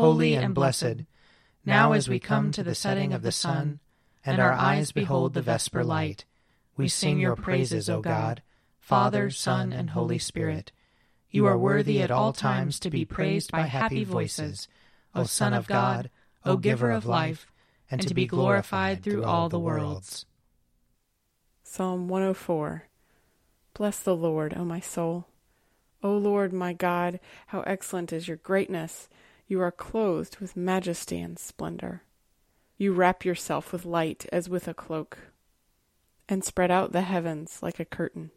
holy and blessed, now as we come to the setting of the sun, and our eyes behold the vesper light, we sing your praises, O God, Father, Son, and Holy Spirit. You are worthy at all times to be praised by happy voices, O Son of God, O Giver of life, and to be glorified through all the worlds. Psalm 104 Bless the Lord, O my soul. O Lord my God, how excellent is your greatness! You are clothed with majesty and splendor. You wrap yourself with light as with a cloak, and spread out the heavens like a curtain.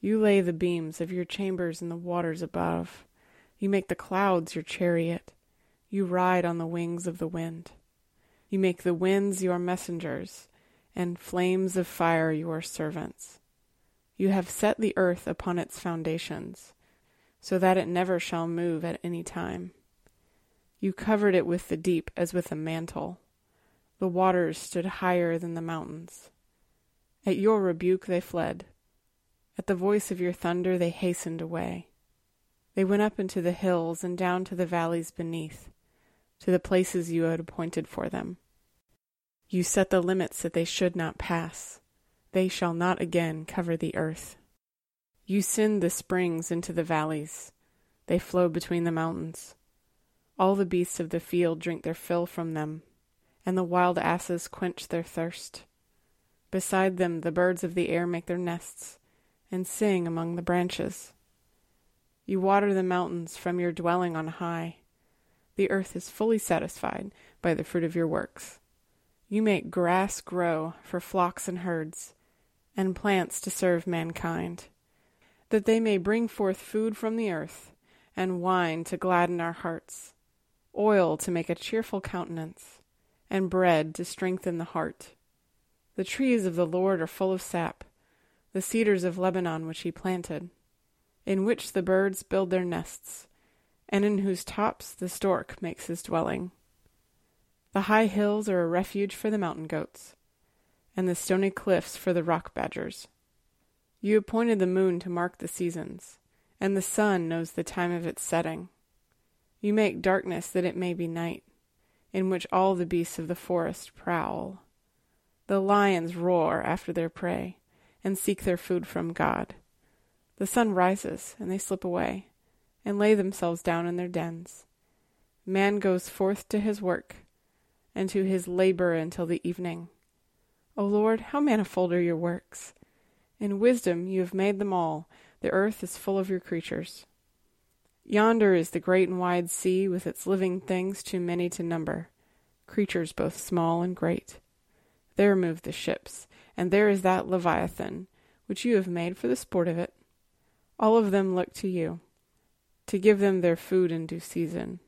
You lay the beams of your chambers in the waters above. You make the clouds your chariot. You ride on the wings of the wind. You make the winds your messengers, and flames of fire your servants. You have set the earth upon its foundations, so that it never shall move at any time. You covered it with the deep as with a mantle. The waters stood higher than the mountains. At your rebuke they fled. At the voice of your thunder they hastened away. They went up into the hills and down to the valleys beneath, to the places you had appointed for them. You set the limits that they should not pass. They shall not again cover the earth. You send the springs into the valleys. They flow between the mountains. All the beasts of the field drink their fill from them, and the wild asses quench their thirst. Beside them the birds of the air make their nests, and sing among the branches. You water the mountains from your dwelling on high. The earth is fully satisfied by the fruit of your works. You make grass grow for flocks and herds, and plants to serve mankind, that they may bring forth food from the earth, and wine to gladden our hearts oil to make a cheerful countenance, and bread to strengthen the heart. The trees of the Lord are full of sap, the cedars of Lebanon which he planted, in which the birds build their nests, and in whose tops the stork makes his dwelling. The high hills are a refuge for the mountain goats, and the stony cliffs for the rock badgers. You appointed the moon to mark the seasons, and the sun knows the time of its setting. You make darkness that it may be night, in which all the beasts of the forest prowl. The lions roar after their prey, and seek their food from God. The sun rises, and they slip away, and lay themselves down in their dens. Man goes forth to his work, and to his labor until the evening. O Lord, how manifold are your works! In wisdom you have made them all. The earth is full of your creatures. Yonder is the great and wide sea, with its living things too many to number, creatures both small and great. There move the ships, and there is that Leviathan, which you have made for the sport of it. All of them look to you, to give them their food in due season.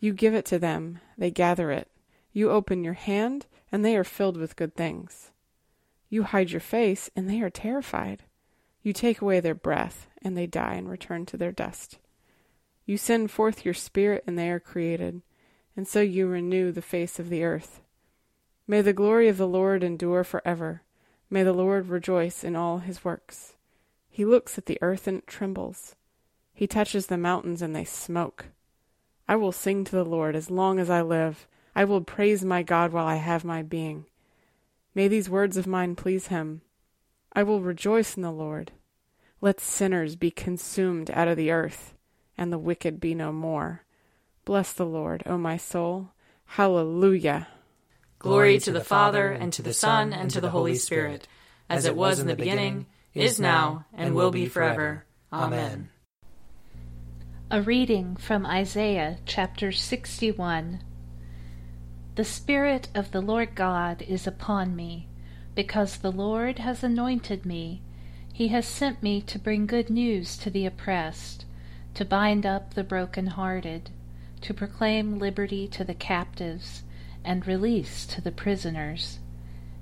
You give it to them, they gather it. You open your hand, and they are filled with good things. You hide your face, and they are terrified. You take away their breath, and they die and return to their dust. You send forth your Spirit, and they are created, and so you renew the face of the earth. May the glory of the Lord endure forever. May the Lord rejoice in all his works. He looks at the earth, and it trembles. He touches the mountains, and they smoke. I will sing to the Lord as long as I live. I will praise my God while I have my being. May these words of mine please him. I will rejoice in the Lord. Let sinners be consumed out of the earth and the wicked be no more. Bless the Lord, O my soul. Hallelujah. Glory to the Father, and to the Son, and to the Holy Spirit, as it was in the beginning, is now, and will be forever. Amen. A reading from Isaiah chapter 61. The Spirit of the Lord God is upon me, because the Lord has anointed me. He has sent me to bring good news to the oppressed to bind up the broken-hearted, to proclaim liberty to the captives and release to the prisoners,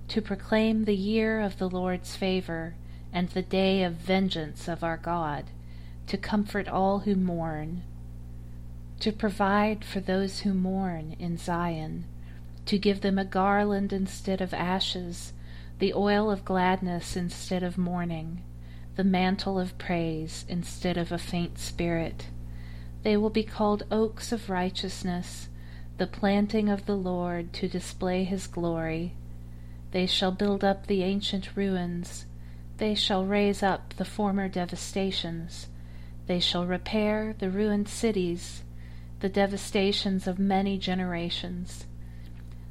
to proclaim the year of the Lord's favor and the day of vengeance of our God, to comfort all who mourn, to provide for those who mourn in Zion, to give them a garland instead of ashes, the oil of gladness instead of mourning, the mantle of praise instead of a faint spirit. They will be called oaks of righteousness, the planting of the Lord to display his glory. They shall build up the ancient ruins. They shall raise up the former devastations. They shall repair the ruined cities, the devastations of many generations.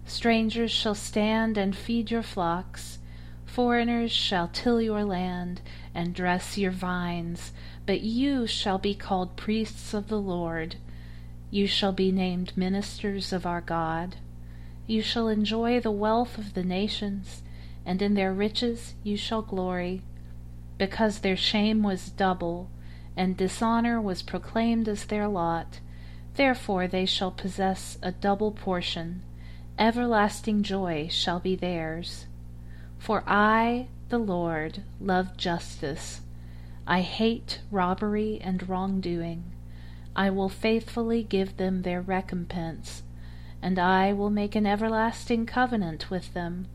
Strangers shall stand and feed your flocks. Foreigners shall till your land and dress your vines, but you shall be called priests of the Lord. You shall be named ministers of our God. You shall enjoy the wealth of the nations, and in their riches you shall glory. Because their shame was double, and dishonor was proclaimed as their lot, therefore they shall possess a double portion. Everlasting joy shall be theirs. For I, the Lord, love justice. I hate robbery and wrongdoing. I will faithfully give them their recompense and I will make an everlasting covenant with them.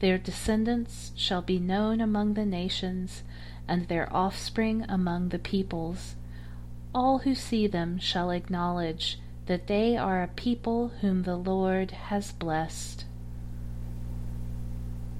Their descendants shall be known among the nations, and their offspring among the peoples. All who see them shall acknowledge that they are a people whom the Lord has blessed.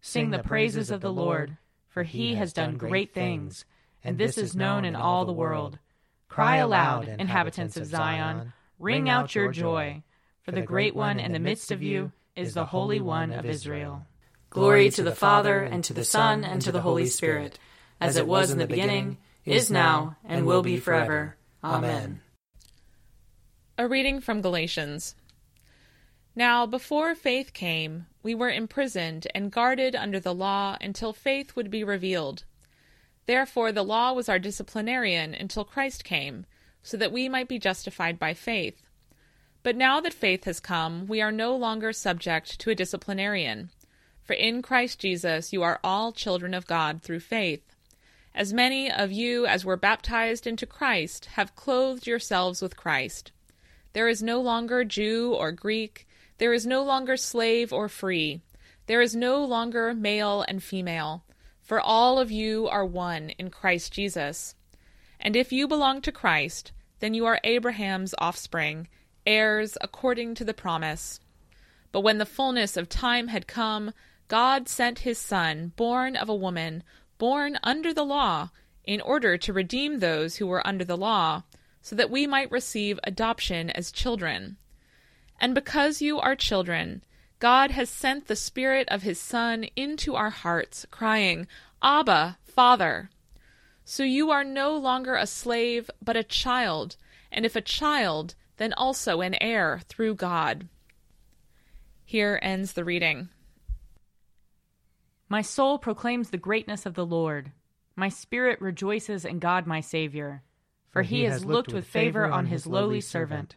Sing the praises of the Lord, for he has done great things, and this is known in all the world. Cry aloud, inhabitants of Zion. Ring out your joy, for the great one in the midst of you is the Holy One of Israel. Glory to the Father, and to the Son, and to the Holy Spirit, as it was in the beginning, is now, and will be forever. Amen. A reading from Galatians. Now, before faith came, we were imprisoned and guarded under the law until faith would be revealed. Therefore, the law was our disciplinarian until Christ came so that we might be justified by faith. But now that faith has come, we are no longer subject to a disciplinarian. For in Christ Jesus you are all children of God through faith. As many of you as were baptized into Christ have clothed yourselves with Christ. There is no longer Jew or Greek, there is no longer slave or free, there is no longer male and female, for all of you are one in Christ Jesus. And if you belong to Christ, then you are Abraham's offspring, heirs according to the promise. But when the fullness of time had come, God sent his Son, born of a woman, born under the law, in order to redeem those who were under the law, so that we might receive adoption as children. And because you are children, God has sent the Spirit of his Son into our hearts, crying, Abba, Father. So you are no longer a slave, but a child, and if a child, then also an heir through God. Here ends the reading. My soul proclaims the greatness of the Lord. My spirit rejoices in God my Saviour. For he has looked with favor on his lowly servant.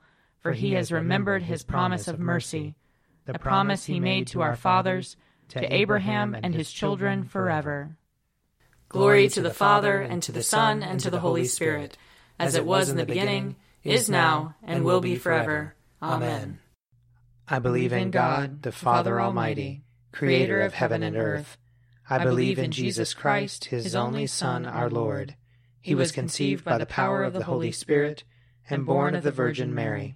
for he has remembered his promise of mercy, the promise he made to our fathers, to Abraham and his children forever. Glory to the Father, and to the Son, and to the Holy Spirit, as it was in the beginning, is now, and will be forever. Amen. I believe in God, the Father Almighty, creator of heaven and earth. I believe in Jesus Christ, his only Son, our Lord. He was conceived by the power of the Holy Spirit and born of the Virgin Mary.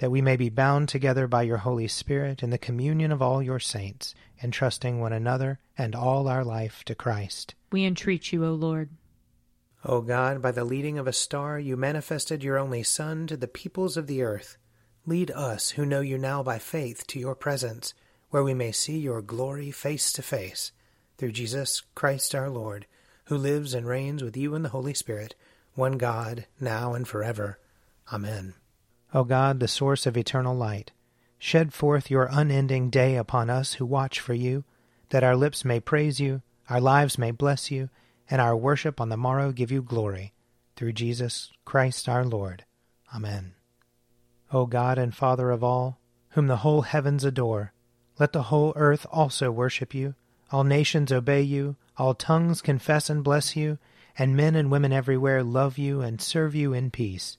That we may be bound together by your Holy Spirit in the communion of all your saints, entrusting one another and all our life to Christ. We entreat you, O Lord. O God, by the leading of a star, you manifested your only Son to the peoples of the earth. Lead us, who know you now by faith, to your presence, where we may see your glory face to face, through Jesus Christ our Lord, who lives and reigns with you in the Holy Spirit, one God, now and forever. Amen. O God, the source of eternal light, shed forth your unending day upon us who watch for you, that our lips may praise you, our lives may bless you, and our worship on the morrow give you glory, through Jesus Christ our Lord. Amen. O God and Father of all, whom the whole heavens adore, let the whole earth also worship you, all nations obey you, all tongues confess and bless you, and men and women everywhere love you and serve you in peace,